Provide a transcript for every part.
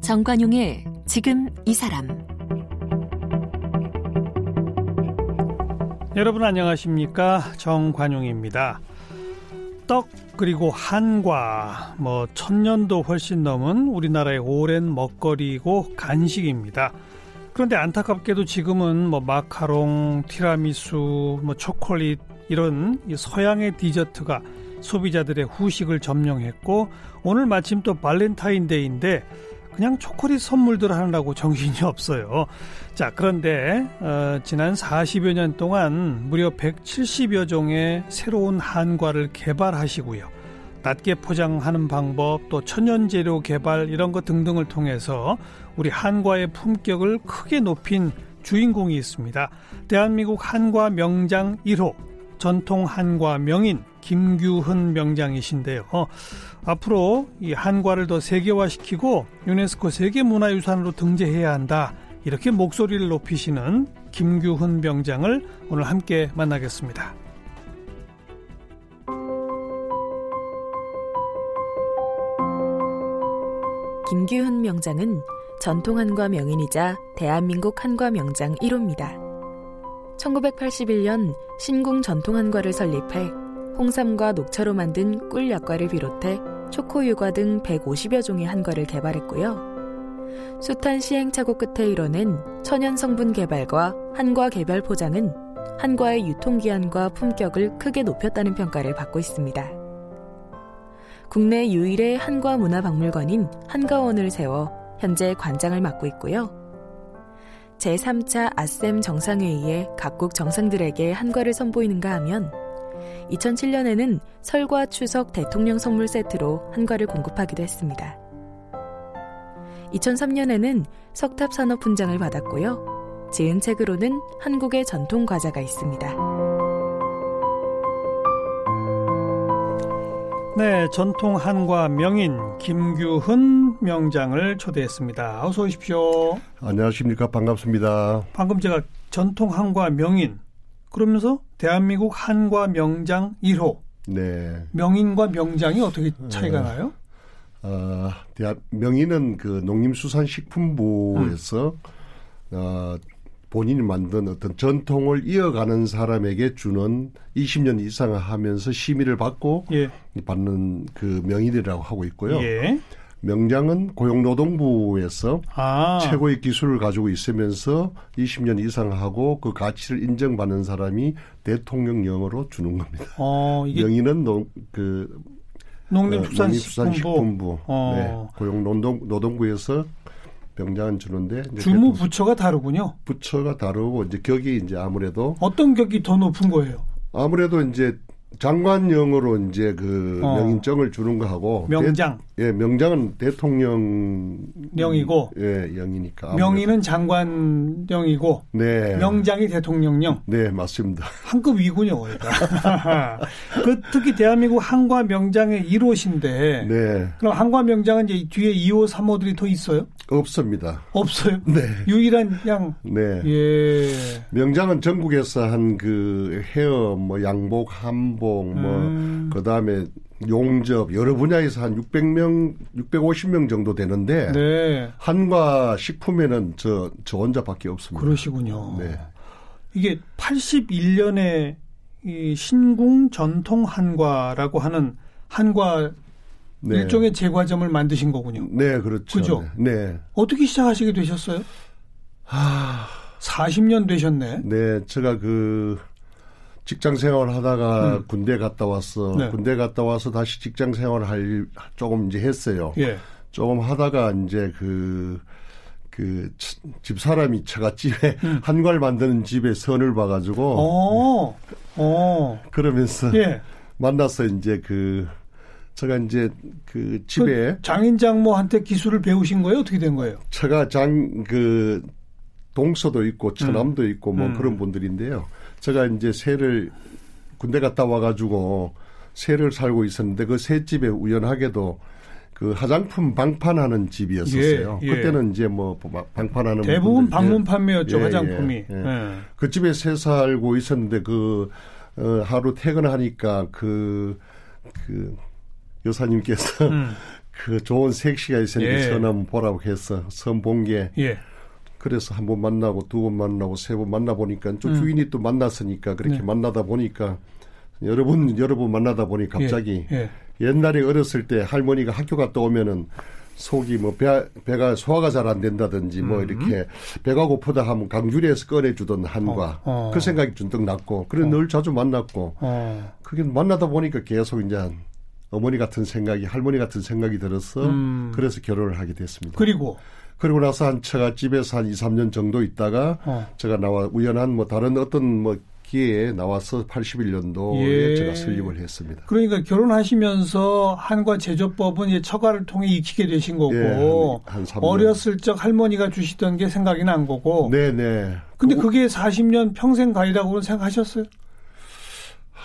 정관용의 지금 이 사람 여러분 안녕하십니까 정관용입니다. 떡 그리고 한과 뭐 천년도 훨씬 넘은 우리나라의 오랜 먹거리고 간식입니다. 그런데 안타깝게도 지금은 뭐 마카롱, 티라미수, 뭐 초콜릿 이런 서양의 디저트가 소비자들의 후식을 점령했고 오늘 마침 또 발렌타인데이인데 그냥 초콜릿 선물들 하느라고 정신이 없어요. 자, 그런데 어, 지난 40여 년 동안 무려 170여 종의 새로운 한과를 개발하시고요. 낮게 포장하는 방법, 또 천연 재료 개발 이런 것 등등을 통해서 우리 한과의 품격을 크게 높인 주인공이 있습니다. 대한민국 한과 명장 1호 전통 한과 명인 김규훈 명장이신데요. 어, 앞으로 이 한과를 더 세계화시키고 유네스코 세계문화유산으로 등재해야 한다. 이렇게 목소리를 높이시는 김규훈 명장을 오늘 함께 만나겠습니다. 김규훈 명장은 전통 한과 명인이자 대한민국 한과 명장 1호입니다. 1981년 신궁 전통 한과를 설립해 홍삼과 녹차로 만든 꿀 약과를 비롯해 초코유과 등 150여 종의 한과를 개발했고요. 숱한 시행착오 끝에 이뤄낸 천연 성분 개발과 한과 개별 포장은 한과의 유통기한과 품격을 크게 높였다는 평가를 받고 있습니다. 국내 유일의 한과 문화박물관인 한가원을 세워 현재 관장을 맡고 있고요. 제3차 아셈 정상회의에 각국 정상들에게 한과를 선보이는가 하면 2007년에는 설과 추석 대통령 선물 세트로 한과를 공급하기도 했습니다. 2003년에는 석탑 산업 훈장을 받았고요. 지은 책으로는 한국의 전통 과자가 있습니다. 네, 전통 한과 명인 김규훈 명장을 초대했습니다. 어서 오십시오. 안녕하십니까. 반갑습니다. 방금 제가 전통 한과 명인 그러면서 대한민국 한과 명장 1호. 네. 명인과 명장이 어떻게 차이가 어, 나요? 어, 대한 명인은 그 농림수산식품부에서 음. 어, 본인이 만든 어떤 전통을 이어가는 사람에게 주는 20년 이상 하면서 심의를 받고 예. 받는 그 명인이라고 하고 있고요. 예. 명장은 고용노동부에서 아. 최고의 기술을 가지고 있으면서 20년 이상 하고 그 가치를 인정받는 사람이 대통령령으로 주는 겁니다. 어, 명의는 농, 그 농림수산식품부, 어, 어. 네, 고용노동부에서 명장은 주는데 주무 부처가 다르군요. 부처가 다르고 이제 격이 이제 아무래도 어떤 격이 더 높은 거예요? 아무래도 이제 장관령으로 이제 그 어. 명인정을 주는 거 하고 명장 대, 예 명장은 대통령령이고 예 영이니까 아무래도. 명인은 장관령이고 네 명장이 대통령령 네 맞습니다 한급 위군요 그 특히 대한민국 한과 명장의 1호신데 네 그럼 한과 명장은 이제 뒤에 2호 3호들이 더 있어요? 없습니다 없어요? 네 유일한 양 네. 예. 명장은 전국에서 한 그 헤어 뭐 양복 한복 뭐 음. 그다음에 용접 여러 분야에서 한 600명 650명 정도 되는데 네. 한과 식품에는 저 저 혼자밖에 없습니다. 그러시군요. 네. 이게 81년에 이 신궁 전통 한과라고 하는 한과 네. 일종의 제과점을 만드신 거군요. 네, 그렇죠. 그죠? 네. 어떻게 시작하시게 되셨어요? 하... 40년 되셨네. 네, 제가 그 직장 생활 하다가 음. 군대 갔다 왔어. 네. 군대 갔다 와서 다시 직장 생활 할 조금 이제 했어요. 예. 조금 하다가 이제 그, 그, 집 사람이 처갓집에 음. 한괄 만드는 집에 선을 봐가지고. 어. 어. 그러면서. 예. 만나서 이제 그, 제가 이제 그 집에. 그 장인장모한테 기술을 배우신 거예요? 어떻게 된 거예요? 제가 장, 그, 동서도 있고 처남도 음. 있고 뭐 음. 그런 분들인데요. 제가 이제 새를 군대 갔다 와가지고 새를 살고 있었는데 그 새집에 우연하게도 그 화장품 방판하는 집이었었어요. 예, 예. 그때는 이제 뭐 방판하는 대부분 방문 판매였죠 예, 예 화장품이. 예. 예. 그 집에 새 살고 있었는데 그 어, 하루 퇴근하니까 그, 그 여사님께서 음. 그 좋은 섹시가 있으니까 예. 선 한번 보라고 해서 선본 게. 예. 그래서 한 번 만나고 두 번 만나고 세 번 만나 보니까 좀 음. 주인이 또 만났으니까 그렇게 네. 만나다 보니까 여러 분 여러 분 만나다 보니 갑자기 예. 예. 옛날에 어렸을 때 할머니가 학교 갔다 오면은 속이 뭐 배, 배가 소화가 잘 안 된다든지 뭐 음. 이렇게 배가 고프다 하면 강주리에서 꺼내주던 한과 어, 어. 그 생각이 준뜩 났고 그래 어. 늘 자주 만났고 어. 그게 만나다 보니까 계속 이제 어머니 같은 생각이 할머니 같은 생각이 들어서 음. 그래서 결혼을 하게 됐습니다. 그리고 그리고 나서 한 제가 집에서 한 2, 3년 정도 있다가 어. 제가 나와 우연한 뭐 다른 어떤 뭐 기회에 나와서 81년도에 예. 제가 설립을 했습니다. 그러니까 결혼하시면서 한과 제조법은 이제 처가를 통해 익히게 되신 거고 예, 한, 한 어렸을 적 할머니가 주시던 게 생각이 난 거고. 네, 네. 근데 그게 40년 평생 가리라고 생각하셨어요?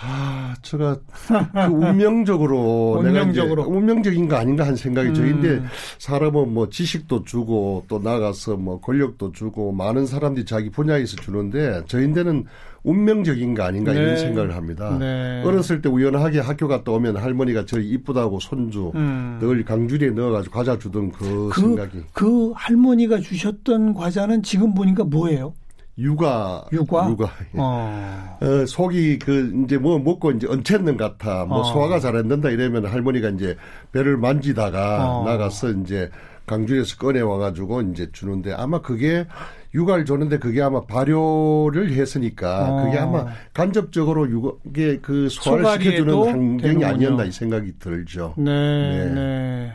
아, 제가 그 운명적으로 운명적으로 운명적인 거 아닌가 한 생각이 저인데 음. 사람은 뭐 지식도 주고 또 나가서 뭐 권력도 주고 많은 사람들이 자기 분야에서 주는데 저인데는 운명적인 거 아닌가 네. 이런 생각을 합니다. 네. 어렸을 때 우연하게 학교 갔다 오면 할머니가 저희 이쁘다고 손주 음. 늘 강주리에 넣어가지고 과자 주던 그, 그 생각이. 그 할머니가 주셨던 과자는 지금 보니까 뭐예요? 육아, 육아, 육아. 예. 어. 어. 속이 그 이제 뭐 먹고 이제 얹혔는 같아. 뭐 어. 소화가 잘 안 된다 이러면 할머니가 이제 배를 만지다가 어. 나가서 이제 강주에서 꺼내 와가지고 이제 주는데 아마 그게 육아를 줬는데 그게 아마 발효를 했으니까 어. 그게 아마 간접적으로 육아에 그 소화를 시켜주는 환경이 되는군요. 아니었나 이 생각이 들죠. 네. 네. 네.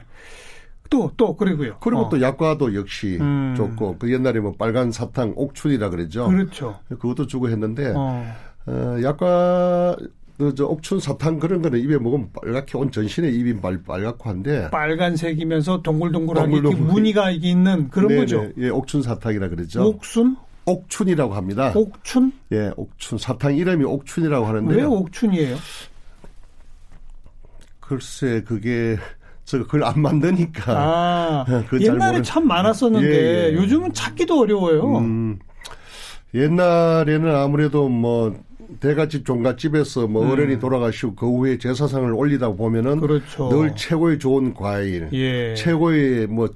또, 또, 그리고요. 그리고 어. 또 약과도 역시 음. 좋고, 그 옛날에 뭐 빨간 사탕 옥춘이라 그랬죠. 그렇죠. 그것도 주고 했는데, 어, 어 약과, 그, 저, 옥춘 사탕 그런 거는 입에 먹으면 빨갛게 온 전신에 입이 빨, 빨갛고 한데. 빨간색이면서 동글동글하게 동글동글. 무늬가 있는 그런 네네. 거죠. 예, 옥춘 사탕이라 그랬죠. 옥순? 옥춘이라고 합니다. 옥춘? 예, 옥춘. 사탕 이름이 옥춘이라고 하는데. 왜 옥춘이에요? 글쎄, 그게 저 그걸 안 만드니까. 아, 옛날에 모르... 참 많았었는데 예, 예. 요즘은 찾기도 어려워요. 음, 옛날에는 아무래도 뭐 대갓집 종갓집에서 뭐 음. 어른이 돌아가시고 그 후에 제사상을 올리다 보면은 그렇죠. 늘 최고의 좋은 과일, 예. 최고의 뭐뭐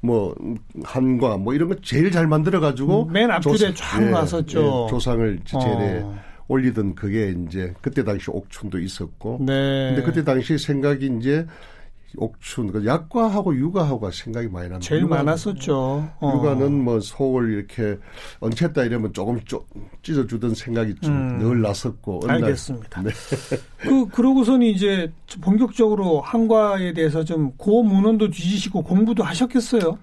뭐 한과 뭐 이런 거 제일 잘 만들어 가지고 맨 앞줄에 쫙 예, 놨었죠. 예, 조상을 제일에 어. 올리던 그게 이제 그때 당시 옥춘도 있었고. 네. 근데 그때 당시 생각이 이제 옥춘, 그 약과하고 육아하고가 생각이 많이 납니다. 제일 육아, 많았었죠. 어. 육아는 뭐 속을 이렇게 얹혔다 이러면 조금 찢어주던 생각이 좀늘 음. 났었고. 알겠습니다. 네. 그, 그러고선 이제 본격적으로 한과에 대해서 좀 고문헌도 뒤지시고 공부도 하셨겠어요?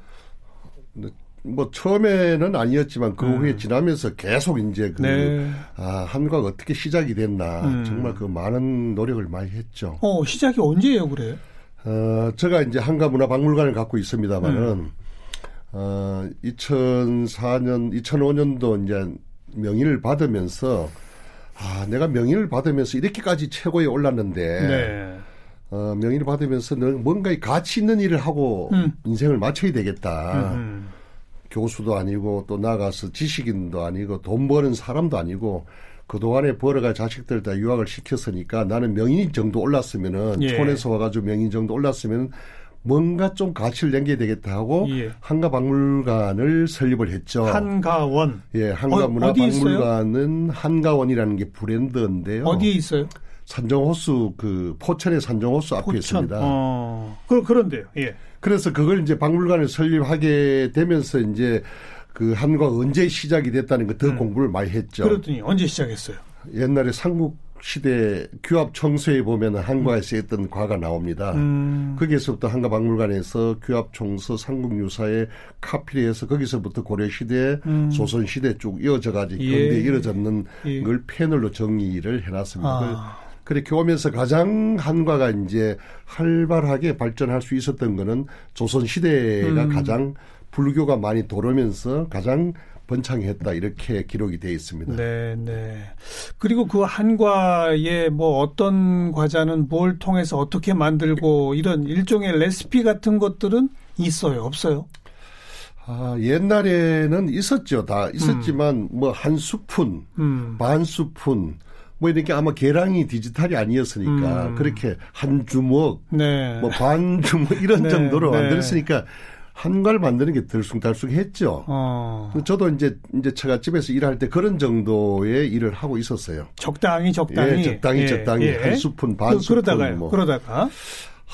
네. 뭐 처음에는 아니었지만 그 음. 후에 지나면서 계속 이제 그 네. 아, 한과가 어떻게 시작이 됐나 음. 정말 그 많은 노력을 많이 했죠. 어 시작이 언제예요, 그래? 어, 제가 이제 한가문화박물관을 갖고 있습니다만은, 음. 어, 2004년, 2005년도 이제 명인을 받으면서, 아, 내가 명인을 받으면서 이렇게까지 최고에 올랐는데, 네. 어, 명인을 받으면서 뭔가 가치 있는 일을 하고 음. 인생을 마쳐야 되겠다. 음. 교수도 아니고 또 나가서 지식인도 아니고 돈 버는 사람도 아니고 그동안에 벌어갈 자식들 다 유학을 시켰으니까 나는 명인 정도 올랐으면은 예. 촌에서 와가지고 명인 정도 올랐으면 뭔가 좀 가치를 남겨야 되겠다 하고 예. 한가 박물관을 설립을 했죠. 한가원. 예, 한가 문화박물관은 어, 한가원이라는 게 브랜드인데요. 어디에 있어요? 산정호수 그 포천의 산정호수 앞에 포천. 있습니다. 어, 그, 그런데요. 예. 그래서 그걸 이제 박물관을 설립하게 되면서 이제 그 한과 언제 시작이 됐다는 거더 음. 공부를 많이 했죠. 그랬더니 언제 시작했어요? 옛날에 삼국 시대 규합 청소에 보면 한과에서 했던 과가 나옵니다. 음. 거기에서부터 한가 박물관에서 규합 청소 삼국 유사의 카피를 해서 거기서부터 고려 시대, 음. 조선 시대 쭉 이어져 가지고 예. 근대 이어졌는 예. 걸 패널로 정리를 해놨습니다. 아. 그렇게 오면서 가장 한과가 이제 활발하게 발전할 수 있었던 거는 조선 시대가 음. 가장 불교가 많이 돌으면서 가장 번창했다 이렇게 기록이 되어 있습니다. 네, 네. 그리고 그 한과의 뭐 어떤 과자는 뭘 통해서 어떻게 만들고 이런 일종의 레시피 같은 것들은 있어요, 없어요? 아, 옛날에는 있었죠. 다 있었지만 음. 뭐한 스푼, 음. 반 스푼 뭐 이렇게 아마 계량이 디지털이 아니었으니까 음. 그렇게 한 주먹, 네. 뭐반 주먹 이런 네. 정도로 네. 만들었으니까 한갈 만드는 게 들쑥달쑥했죠. 어. 저도 이제 이제 처갓집에서 일할 때 그런 정도의 일을 하고 있었어요. 적당히 적당히 예, 적당히 예, 적당히 예. 한 스푼 반 그, 스푼 그러다가요. 뭐. 그러다가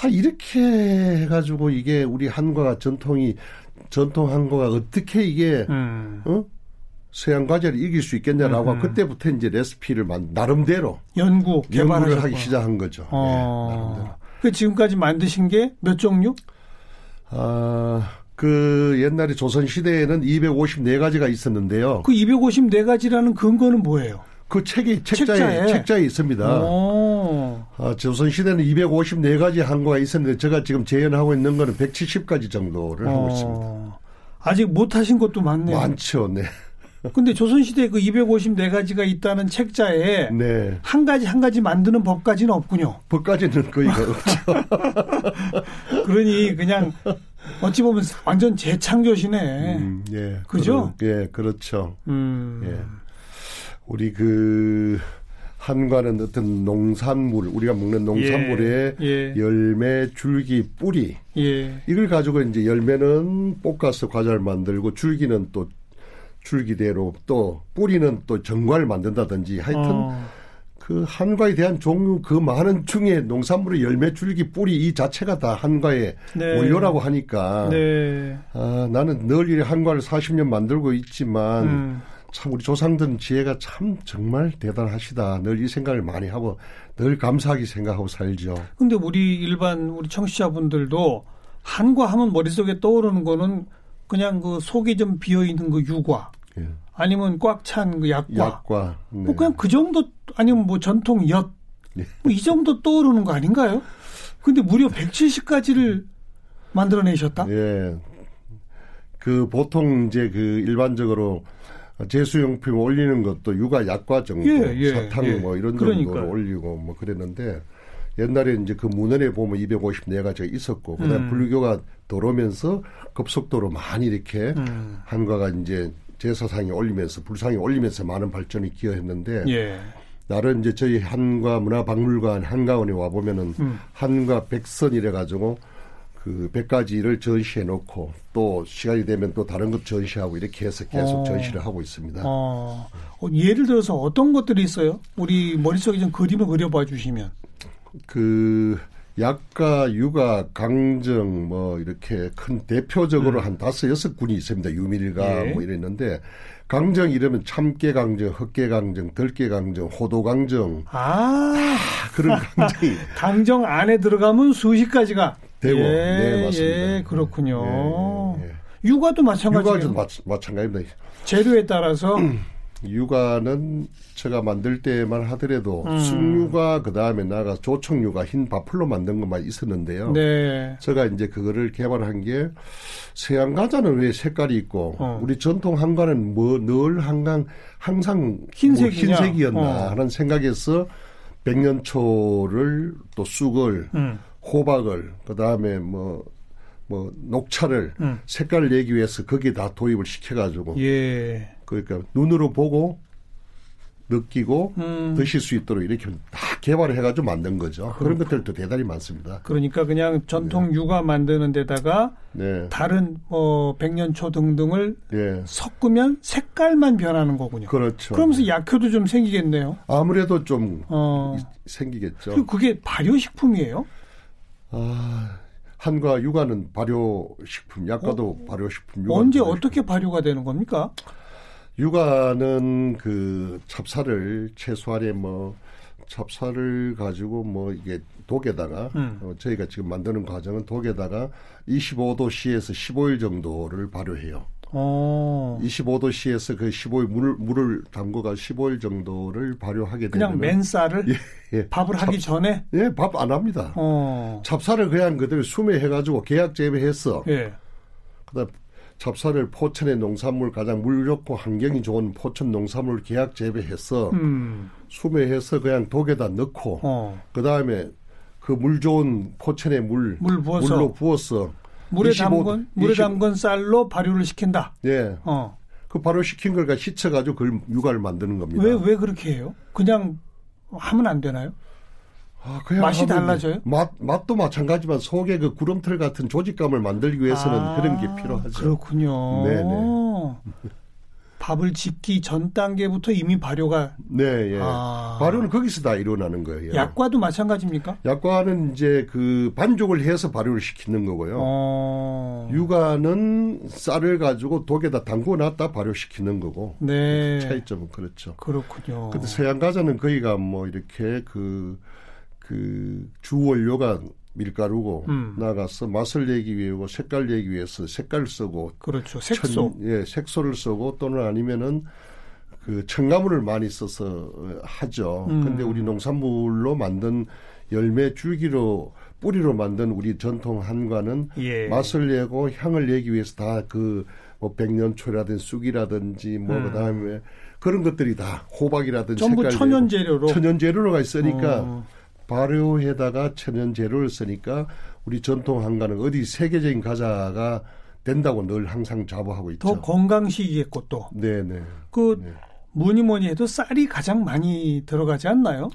아 이렇게 해가지고 이게 우리 한과 전통이 전통 한과가 어떻게 이게 음. 어? 서양 과자를 이길 수 있겠냐라고 음. 그때부터 이제 레시피를 만 나름대로 연구 개발을 하기 시작한 거죠. 어. 네, 나름대로. 그 지금까지 만드신 게 몇 종류? 아, 그 옛날에 조선 시대에는 254가지가 있었는데요. 그 254가지라는 근거는 뭐예요? 그 책이 책자에 책자에, 책자에 있습니다. 아, 조선 시대는 254가지 한과가 있었는데 제가 지금 재현하고 있는 거는 170가지 정도를 어. 하고 있습니다. 아직 못 하신 것도 많네요. 많죠. 네. 근데 조선시대에 그 254가지가 있다는 책자에 네. 한 가지 한 가지 만드는 법까지는 없군요. 법까지는 거의 없죠. 그러니 그냥 어찌 보면 완전 재창조시네. 음, 예. 그죠? 그러, 예, 그렇죠. 음. 예. 우리 그 한과는 어떤 농산물 우리가 먹는 농산물의 예, 예. 열매, 줄기, 뿌리 예. 이걸 가지고 이제 열매는 볶아서 과자를 만들고 줄기는 또 줄기대로 또 뿌리는 또 정과를 만든다든지 하여튼 어. 그 한과에 대한 종류 그 많은 중에 농산물의 열매 줄기 뿌리 이 자체가 다 한과의 네. 원료라고 하니까 네. 아, 나는 늘 이 한과를 40년 만들고 있지만 음. 참 우리 조상들 지혜가 참 정말 대단하시다. 늘 이 생각을 많이 하고 늘 감사하게 생각하고 살죠. 근데 우리 일반 우리 청취자분들도 한과 하면 머릿속에 떠오르는 거는 그냥 그 속이 좀 비어 있는 그 유과 예. 아니면 꽉 찬 그 약과, 약과. 네. 뭐 그냥 그 정도 아니면 뭐 전통 엿, 네. 뭐이 정도 떠오르는 거 아닌가요? 근데 무려 170가지를 만들어내셨다? 예. 그 보통 이제 그 일반적으로 제수용품 올리는 것도 육아 약과 정도, 예, 예, 사탕 예. 뭐 이런 정도로 올리고 뭐 그랬는데 옛날에 이제 그 문헌에 보면 254가지가 있었고 그다음 음. 불교가 들어오면서 급속도로 많이 이렇게 음. 한과가 이제 제사상에 올리면서 불상에 올리면서 많은 발전이 기여했는데 예. 나는 이제 저희 한과 문화박물관 한가원에 와 보면은 음. 한과 백선 이래 가지고 그 100가지를 전시해 놓고 또 시간이 되면 또 다른 것 전시하고 이렇게 해서 계속 어. 전시를 하고 있습니다. 어. 어, 예를 들어서 어떤 것들이 있어요? 우리 머릿속에 좀 그림을 그려봐 주시면. 그 약과 육아 강정 뭐 이렇게 큰 대표적으로 음. 한 다섯 여섯 군이 있습니다. 유밀가 예. 뭐 이랬는데 강정 이러면 참깨 강정, 흑깨 강정, 들깨 강정, 호도 강정. 아, 아 그런 강정이 강정 안에 들어가면 수십 가지가 되고 예, 네 맞습니다. 예, 그렇군요. 예, 예. 육아도 마찬가지예요. 육아도 마, 마찬가지입니다. 재료에 따라서 육아는 제가 만들 때만 하더라도 음. 쑥육아 그다음에 나가 조청육아 흰 바풀로 만든 것만 있었는데요. 네. 제가 이제 그거를 개발한 게 서양 과자는 왜 색깔이 있고 어. 우리 전통 한과는 뭐 늘 한강 항상 흰색이냐? 뭐 흰색이었나 어. 하는 생각에서 백년초를 또 쑥을 음. 호박을 그다음에 뭐뭐 뭐 녹차를 음. 색깔을 내기 위해서 거기에 다 도입을 시켜가지고 예. 그러니까 눈으로 보고 느끼고 음. 드실 수 있도록 이렇게 다 개발을 해가지고 만든 거죠. 그런 것들도 대단히 많습니다. 그러니까 그냥 전통 네. 육아 만드는 데다가 네. 다른 뭐 백년초 등등을 네. 섞으면 색깔만 변하는 거군요. 그렇죠. 그러면서 약효도 좀 생기겠네요. 아무래도 좀 어. 생기겠죠. 그리고 그게 발효식품이에요? 아. 한과 육아는 발효식품, 약과도 어? 발효식품. 언제 어떻게 발효가 되는 겁니까? 육아는 그 찹쌀을 최소한의 뭐 찹쌀을 가지고 뭐 이게 독에다가 음. 어, 저희가 지금 만드는 과정은 독에다가 25도씨에서 15일 정도를 발효해요. 오. 25도씨에서 그 15일 물을 물을 담궈가 15일 정도를 발효하게 되면 그냥 맨쌀을 예, 예. 밥을 찹, 하기 전에 예, 밥 안 합니다. 오. 찹쌀을 그냥 그대로 수매해 가지고 계약 재배해서 예. 그다음 찹쌀을 포천의 농산물 가장 물 좋고 환경이 좋은 포천 농산물 계약 재배해서 음. 수매해서 그냥 독에다 넣고 어. 그 다음에 그 물 좋은 포천의 물, 물 부어서. 물로 부어서 물에 25, 담근 물에 20, 담근 쌀로 발효를 시킨다. 예. 어. 그 발효시킨 걸 씻어가지고 그걸 육아를 만드는 겁니다. 왜 왜 그렇게 해요? 그냥 하면 안 되나요? 아, 맛이 달라져요? 맛, 맛도 마찬가지만 속에 그 구름틀 같은 조직감을 만들기 위해서는 아, 그런 게 필요하죠. 그렇군요. 네네. 밥을 짓기 전 단계부터 이미 발효가 네, 예. 아. 발효는 거기서 다 일어나는 거예요. 약과도 마찬가지입니까? 약과는 이제 그 반죽을 해서 발효를 시키는 거고요. 어. 육아는 쌀을 가지고 독에다 담궈 놨다 발효시키는 거고. 네. 그 차이점은 그렇죠. 그렇군요. 근데 서양 과자는 거기가 뭐 이렇게 그, 그 주원료가 밀가루고 음. 나가서 맛을 내기 위해고 색깔 내기 위해서 색깔 쓰고 그렇죠 색소 천, 예 색소를 쓰고 또는 아니면은 그 첨가물을 많이 써서 하죠. 음. 근데 우리 농산물로 만든 열매 줄기로 뿌리로 만든 우리 전통 한과는 예. 맛을 내고 향을 내기 위해서 다 그 뭐 백년초라든지 쑥이라든지 뭐 음. 그다음에 그런 것들이 다 호박이라든지 전부 천연 재료로 천연 재료로가 있으니까 어. 발효에다가 천연 재료를 쓰니까 우리 전통 한가는 어디 세계적인 과자가 된다고 늘 항상 자부하고 있죠. 더 건강식이겠고 또. 네네. 그 네. 뭐니 뭐니 해도 쌀이 가장 많이 들어가지 않나요?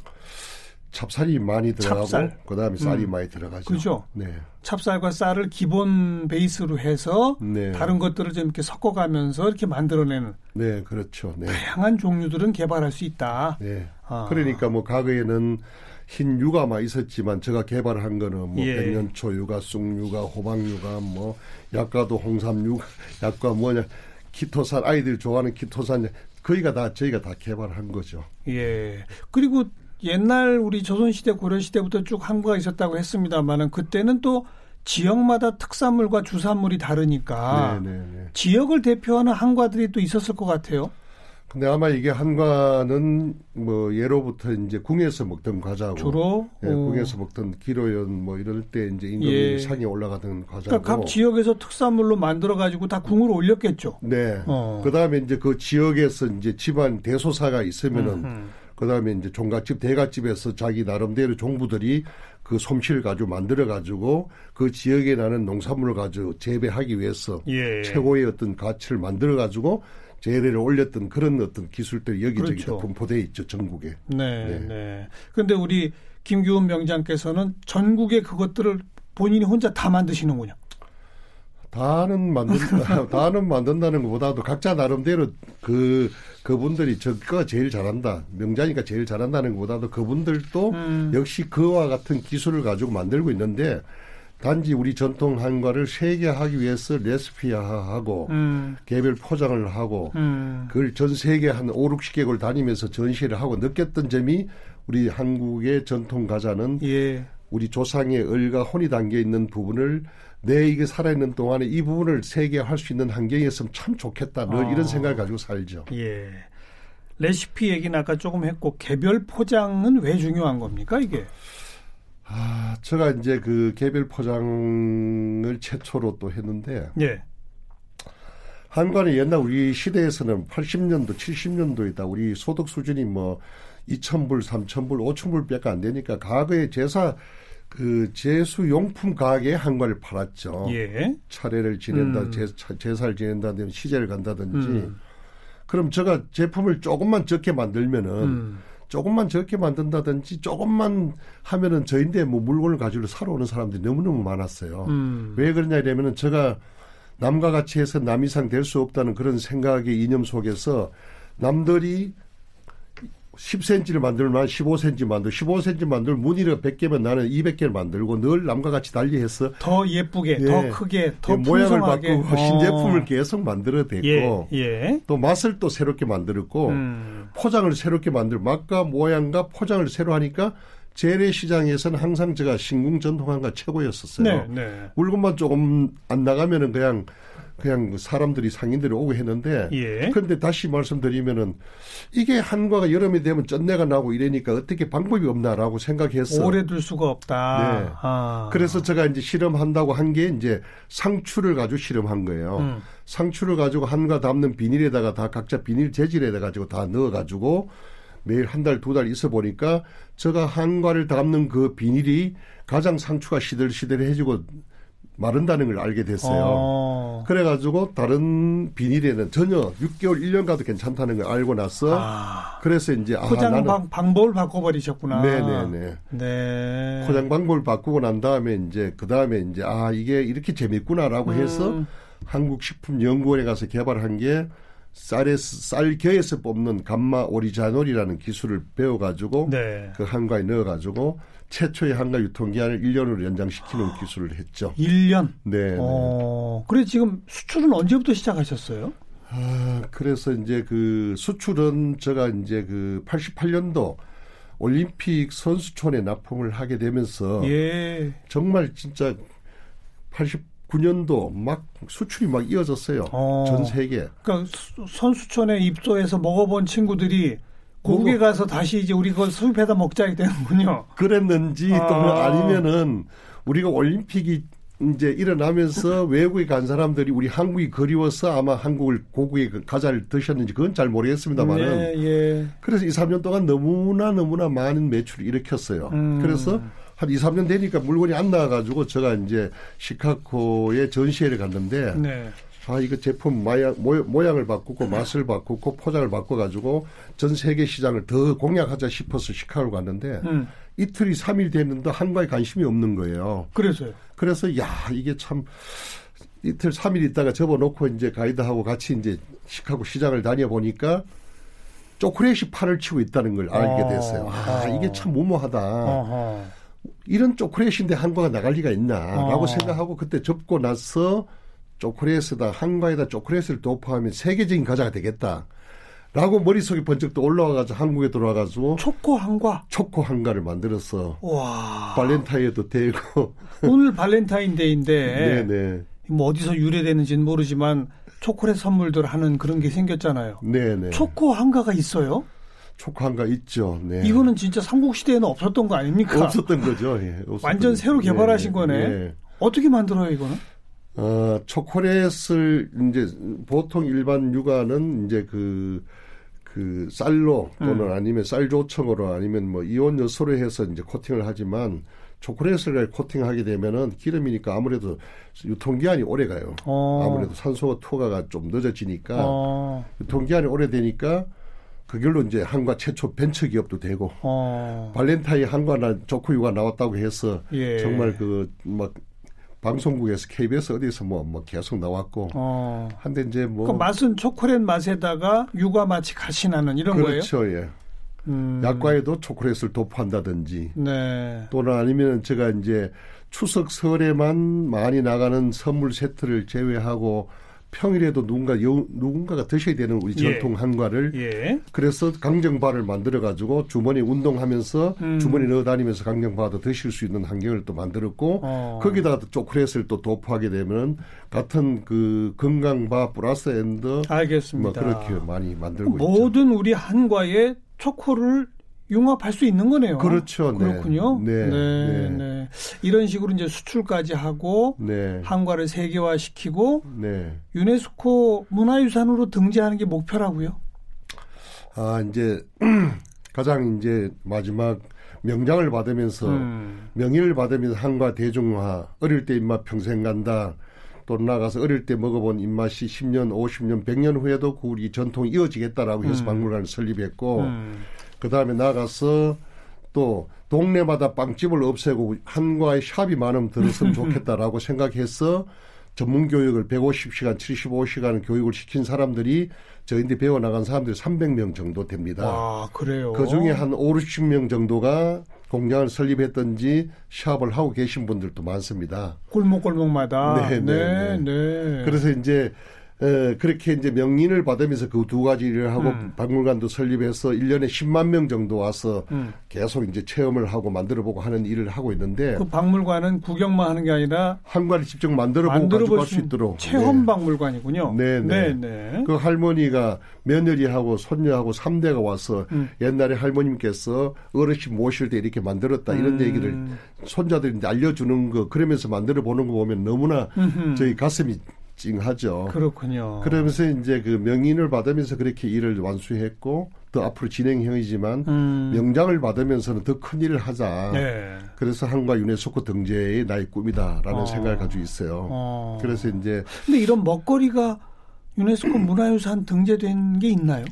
찹쌀이 많이 들어가고 찹쌀. 그다음에 쌀이 음. 많이 들어가죠. 그죠. 네. 찹쌀과 쌀을 기본 베이스로 해서 네. 다른 것들을 좀 이렇게 섞어 가면서 이렇게 만들어내는. 네, 그렇죠. 네. 다양한 종류들은 개발할 수 있다. 네. 아. 그러니까 뭐 과거에는 흰 육아만 있었지만 제가 개발한 거는 뭐 예. 백년초 육아, 쑥육아, 호박육아, 뭐 약과도 홍삼육, 약과 뭐냐 키토산 아이들이 좋아하는 키토산 거기가 다 저희가 다 개발한 거죠. 예. 그리고 옛날 우리 조선시대 고려시대부터 쭉 항구가 있었다고 했습니다만은 그때는 또 지역마다 특산물과 주산물이 다르니까 네네네. 네, 네. 지역을 대표하는 항과들이 또 있었을 것 같아요. 근데 아마 이게 한과는 뭐 예로부터 이제 궁에서 먹던 과자고 주로 예, 궁에서 먹던 기로연 뭐 이럴 때 이제 임금이 예. 상에 올라가던 과자고 그러니까 각 지역에서 특산물로 만들어 가지고 다 궁으로 올렸겠죠. 네. 어. 그다음에 이제 그 지역에서 이제 집안 대소사가 있으면은 음흠. 그다음에 이제 종갓집 대갓집에서 자기 나름대로 종부들이 그 솜씨를 가지고 만들어 가지고 그 지역에 나는 농산물을 가지고 재배하기 위해서 예. 최고의 어떤 가치를 만들어 가지고 재래를 올렸던 그런 어떤 기술들이 여기저기 그렇죠. 분포돼 있죠 전국에. 네, 네. 네. 그런데 우리 김규훈 명장께서는 전국에 그것들을 본인이 혼자 다 만드시는군요. 다는 만든다, 다는 만든다는 것보다도 각자 나름대로 그 그분들이 저가 제일 잘한다, 명자니까 제일 잘한다는 것보다도 그분들도 음. 역시 그와 같은 기술을 가지고 만들고 있는데 단지 우리 전통 한과를 세계하기 위해서 레시피화하고 음. 개별 포장을 하고 음. 그걸 전 세계 한 5, 60개국을 다니면서 전시를 하고 느꼈던 점이 우리 한국의 전통 과자는 예. 우리 조상의 을과 혼이 담겨 있는 부분을 내 이게 살아있는 동안에 이 부분을 세계화할 수 있는 환경이었으면 참 좋겠다. 늘 아. 이런 생각을 가지고 살죠. 예. 레시피 얘기는 아까 조금 했고 개별 포장은 왜 중요한 겁니까 이게? 아, 제가 이제 그 개별 포장을 최초로 또 했는데. 예. 한관이 옛날 우리 시대에서는 80년도, 70년도이다. 우리 소득 수준이 뭐 2,000불, 3,000불, 5,000불밖에 안 되니까 과거에 제사 그 제수 용품 가게에 한관을 팔았죠. 예. 차례를 지낸다, 음. 제, 제사를 지낸다든지 시제를 간다든지. 음. 그럼 제가 제품을 조금만 적게 만들면은 음. 조금만 적게 만든다든지 조금만 하면은 저인데 뭐 물건을 가지고 사러 오는 사람들이 너무너무 많았어요. 음. 왜 그러냐 이러면은 제가 남과 같이 해서 남 이상 될 수 없다는 그런 생각의 이념 속에서 남들이 10cm를 만들면 15cm 만들고 15cm 만들면 무늬를 100개면 나는 200개를 만들고 늘 남과 같이 달리해서 더 예쁘게 예, 더 크게 더 예, 모양을 바꾸고 어. 신제품을 계속 만들어냈고 예, 예. 또 맛을 또 새롭게 만들었고 음. 포장을 새롭게 만들고 맛과 모양과 포장을 새로 하니까 재래시장에서는 항상 제가 신궁 전통한가 최고였었어요. 네, 네. 물건만 조금 안 나가면은 그냥 그냥 그 사람들이 상인들이 오고 했는데 예. 그런데 다시 말씀드리면은 이게 한과가 여름이 되면 쩐내가 나고 이러니까 어떻게 방법이 없나라고 생각했어. 오래 둘 수가 없다. 네. 아. 그래서 제가 이제 실험한다고 한 게 이제 상추를 가지고 실험한 거예요. 음. 상추를 가지고 한과 담는 비닐에다가 다 각자 비닐 재질에다 가지고 다 넣어 가지고 매일 한 달, 두 달 있어 보니까 제가 한과를 담는 그 비닐이 가장 상추가 시들시들해지고 마른다는 걸 알게 됐어요. 어. 그래가지고 다른 비닐에는 전혀 6개월, 1년 가도 괜찮다는 걸 알고 나서 아. 그래서 이제 포장 아, 방, 방법을 바꿔버리셨구나. 네네네. 네. 포장 방법을 바꾸고 난 다음에 이제 그 다음에 이제 아 이게 이렇게 재밌구나라고 음. 해서 한국식품연구원에 가서 개발한 게 쌀에서 쌀 겨에서 뽑는 감마 오리자놀이라는 기술을 배워가지고 네. 그 한과에 넣어가지고 최초의 한가 유통기한을 1년으로 연장시키는 아, 기술을 했죠. 1년? 네. 네. 어, 그래 지금 수출은 언제부터 시작하셨어요? 아, 그래서 이제 그 수출은 제가 이제 그 88년도 올림픽 선수촌에 납품을 하게 되면서 예. 정말 진짜 89년도 막 수출이 막 이어졌어요. 어. 전 세계. 그러니까 선수촌에 입소해서 먹어본 친구들이 고국에 가서 다시 이제 우리 그걸 수입해다 먹자 되는군요. 그랬는지 아. 또는 아니면은 우리가 올림픽이 이제 일어나면서 외국에 간 사람들이 우리 한국이 그리워서 아마 한국을 고국에 가자를 드셨는지 그건 잘 모르겠습니다만은. 네, 예. 그래서 2, 3년 동안 너무나 너무나 많은 매출을 일으켰어요. 음. 그래서 한 2, 3년 되니까 물건이 안 나와가지고 제가 이제 시카고에 전시회를 갔는데 네. 아 이거 제품 모양, 모양 을 바꾸고 맛을 바꾸고 포장을 바꿔가지고 전 세계 시장을 더 공략하자 싶어서 시카고를 갔는데 음. 이틀이 3일 됐는데 한과에 관심이 없는 거예요. 그래서요. 그래서 야 이게 참 이틀 3일 있다가 접어놓고 이제 가이드하고 같이 이제 시카고 시장을 다녀보니까 초콜릿이 팔을 치고 있다는 걸 알게 어. 됐어요. 아, 이게 참 무모하다. 어허. 이런 초콜릿인데 한과가 나갈 리가 있나라고 어. 생각하고 그때 접고 나서 초콜릿에다 한과에다 초콜릿을 도포하면 세계적인 과자가 되겠다. 라고 머릿속에 번쩍 또 올라와가지고 한국에 들어와가지고 초코 한과 초코 한과를 만들어서 와 발렌타인에도 되고 오늘 발렌타인데이인데 네네 뭐 어디서 유래되는지는 모르지만 초콜릿 선물들 하는 그런 게 생겼잖아요. 네네 초코 한과가 있어요? 초코 한과 있죠. 네. 이거는 진짜 삼국 시대에는 없었던 거 아닙니까? 없었던 거죠. 예, 없었던 완전 새로 개발하신 네, 거네. 네. 어떻게 만들어요 이거는? 어, 초콜릿을 이제 보통 일반 육아는 이제 그, 그 쌀로 또는 음. 아니면 쌀 조청으로 아니면 뭐 이온 요소로 해서 이제 코팅을 하지만 초콜릿을 코팅하게 되면은 기름이니까 아무래도 유통기한이 오래 가요. 어. 아무래도 산소 투하가 좀 늦어지니까 어. 유통기한이 오래 되니까 그걸로 이제 한과 최초 벤처 기업도 되고 어. 발렌타인 한과 나 조코유가 나왔다고 해서 예. 정말 그 막 방송국에서 KBS 어디서 뭐, 뭐 계속 나왔고. 어. 한데 이제 뭐. 그 맛은 초콜릿 맛에다가 육아 맛이 같이 나는 이런 그렇죠, 거예요? 그렇죠, 예. 음. 약과에도 초콜릿을 도포한다든지. 네. 또는 아니면 제가 이제 추석 설에만 많이 나가는 선물 세트를 제외하고 평일에도 누군가 여, 누군가가 드셔야 되는 우리 예. 전통 예. 한과를 예. 그래서 강정바를 만들어 가지고 주머니 운동하면서 음. 주머니 넣어 다니면서 강정바도 드실 수 있는 환경을 또 만들었고 어. 거기다가 또 초콜릿을 또 도포하게 되면 같은 그 건강바 플러스 and 알겠습니다. 뭐 그렇게 많이 만들고 모든 있죠. 우리 한과에 초코를 융합할 수 있는 거네요. 그렇죠. 네. 그렇군요. 네. 네. 네. 네. 이런 식으로 이제 수출까지 하고 네. 한과를 세계화 시키고 네. 유네스코 문화유산으로 등재하는 게 목표라고요. 아 이제 가장 이제 마지막 명장을 받으면서 음. 명의를 받으면서 한과 대중화 어릴 때 입맛 평생 간다. 또 나가서 어릴 때 먹어본 입맛이 10년, 50년, 100년 후에도 그 우리 전통이 이어지겠다라고 해서 음. 박물관을 설립했고 음. 그 다음에 나가서 또 동네마다 빵집을 없애고 한과의 샵이 많으면 들었으면 좋겠다라고 생각해서 전문 교육을 150시간, 75시간 교육을 시킨 사람들이 저희한테 배워 나간 사람들이 300명 정도 됩니다. 아, 그래요? 그 중에 한 5, 60명 정도가 공장을 설립했던지 샵을 하고 계신 분들도 많습니다. 골목골목마다. 네, 네, 네. 네. 그래서 이제 에, 그렇게 이제 명인을 받으면서 그 두 가지 일을 하고 음. 박물관도 설립해서 1년에 10만 명 정도 와서 음. 계속 이제 체험을 하고 만들어 보고 하는 일을 하고 있는데 그 박물관은 구경만 하는 게 아니라 한관을 직접 만들어 보고 가지고 갈수 있도록 체험 네. 박물관이군요. 네, 네, 네. 그 할머니가 며느리하고 손녀하고 3대가 와서 음. 옛날에 할머님께서 어르신 모실 때 이렇게 만들었다 이런 음. 얘기를 손자들이 알려 주는 거 그러면서 만들어 보는 거 보면 너무나 저희 가슴이 찡하죠. 그렇군요. 그러면서 이제 그 명인을 받으면서 그렇게 일을 완수했고 또 앞으로 진행형이지만 음. 명장을 받으면서는 더 큰 일을 하자. 네. 그래서 한과 유네스코 등재의 나의 꿈이다라는 어. 생각을 가지고 있어요. 어. 그래서 이제 근데 이런 먹거리가 유네스코 문화유산 등재된 게 있나요?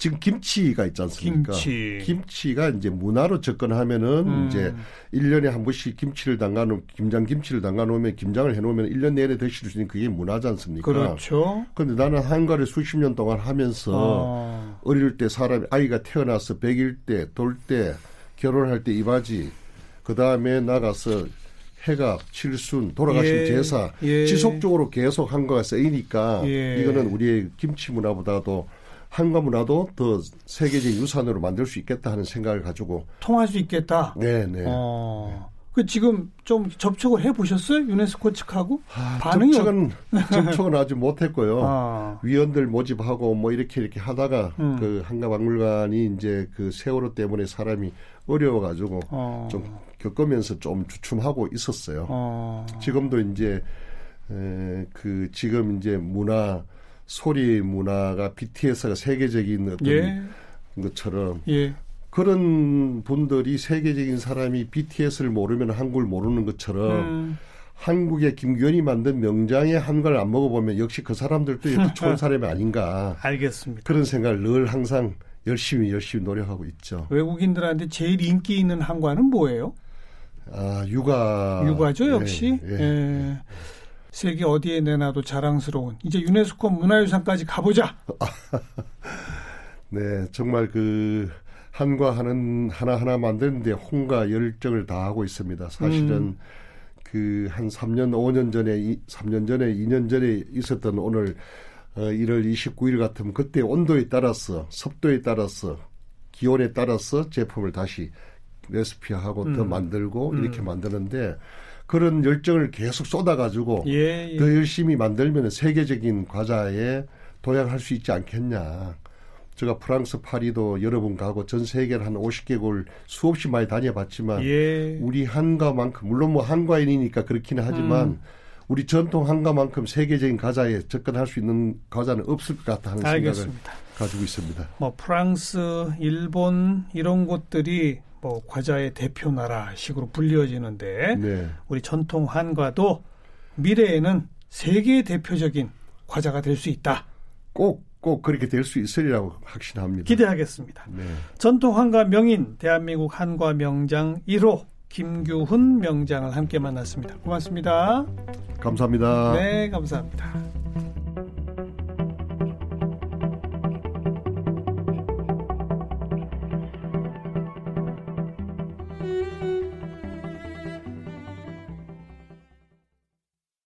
지금 김치가 있지 않습니까? 김치. 김치가 이제 문화로 접근하면은 음. 이제 1년에 한 번씩 김치를 담가 놓 김장 김치를 담가 놓으면 김장을 해 놓으면 1년 내내 드실 수 있는 그게 문화지 않습니까? 그렇죠. 근데 나는 한가를 수십 년 동안 하면서 어. 어릴 때 사람이 아이가 태어나서 100일 때, 돌 때, 결혼할 때 이 바지 그다음에 나가서 해가 칠순 돌아가신 예, 제사 예. 지속적으로 계속 한가가 쓰이니까 예. 이거는 우리의 김치 문화보다도 한과 문화도 더 세계적 유산으로 만들 수 있겠다 하는 생각을 가지고 통할 수 있겠다. 네, 네. 어. 그 지금 좀 접촉을 해 보셨어요? 유네스코 측하고 아, 반응이 접촉은 접촉은 아직 못 했고요. 아. 위원들 모집하고 뭐 이렇게 이렇게 하다가 음. 그 한가 박물관이 이제 그 세월호 때문에 사람이 어려워 가지고 어. 좀 겪으면서 좀 주춤하고 있었어요. 어. 지금도 이제 에, 그 지금 이제 문화 소리 문화가 BTS가 세계적인 어떤 예. 것처럼 예. 그런 분들이 세계적인 사람이 BTS를 모르면 한국을 모르는 것처럼 음. 한국의 김규현이 만든 명장의 한국을 안 먹어보면 역시 그 사람들도 좋은 사람이 아닌가. 알겠습니다. 그런 생각을 늘 항상 열심히 열심히 노력하고 있죠. 외국인들한테 제일 인기 있는 한과는 뭐예요? 아 육아. 육아죠 역시. 예, 예. 예. 세계 어디에 내놔도 자랑스러운 이제 유네스코 문화유산까지 가보자. 네, 정말 그 한과 하는 하나하나 만드는데 홍과 열정을 다하고 있습니다. 사실은 음. 그한 3년, 5년 전에, 3년 전에, 2년 전에 있었던 오늘 어, 1월 29일 같으면 그때 온도에 따라서, 습도에 따라서, 기온에 따라서 제품을 다시 레시피하고 음. 더 만들고 음. 이렇게 만드는데 그런 열정을 계속 쏟아가지고 예, 예. 더 열심히 만들면 세계적인 과자에 도약할 수 있지 않겠냐. 제가 프랑스 파리도 여러 번 가고 전 세계를 한 50개국을 수없이 많이 다녀봤지만 예. 우리 한가만큼 물론 뭐 한과인이니까 그렇기는 하지만 음. 우리 전통 한가만큼 세계적인 과자에 접근할 수 있는 과자는 없을 것 같다 하는 알겠습니다. 생각을 가지고 있습니다. 뭐 프랑스, 일본 이런 곳들이 뭐 과자의 대표 나라식으로 불리워지는데 네. 우리 전통 한과도 미래에는 세계 대표적인 과자가 될 수 있다. 꼭, 꼭 그렇게 될 수 있으리라고 확신합니다. 기대하겠습니다. 네. 전통 한과 명인 대한민국 한과 명장 1호 김규훈 명장을 함께 만났습니다. 고맙습니다. 감사합니다. 네, 감사합니다.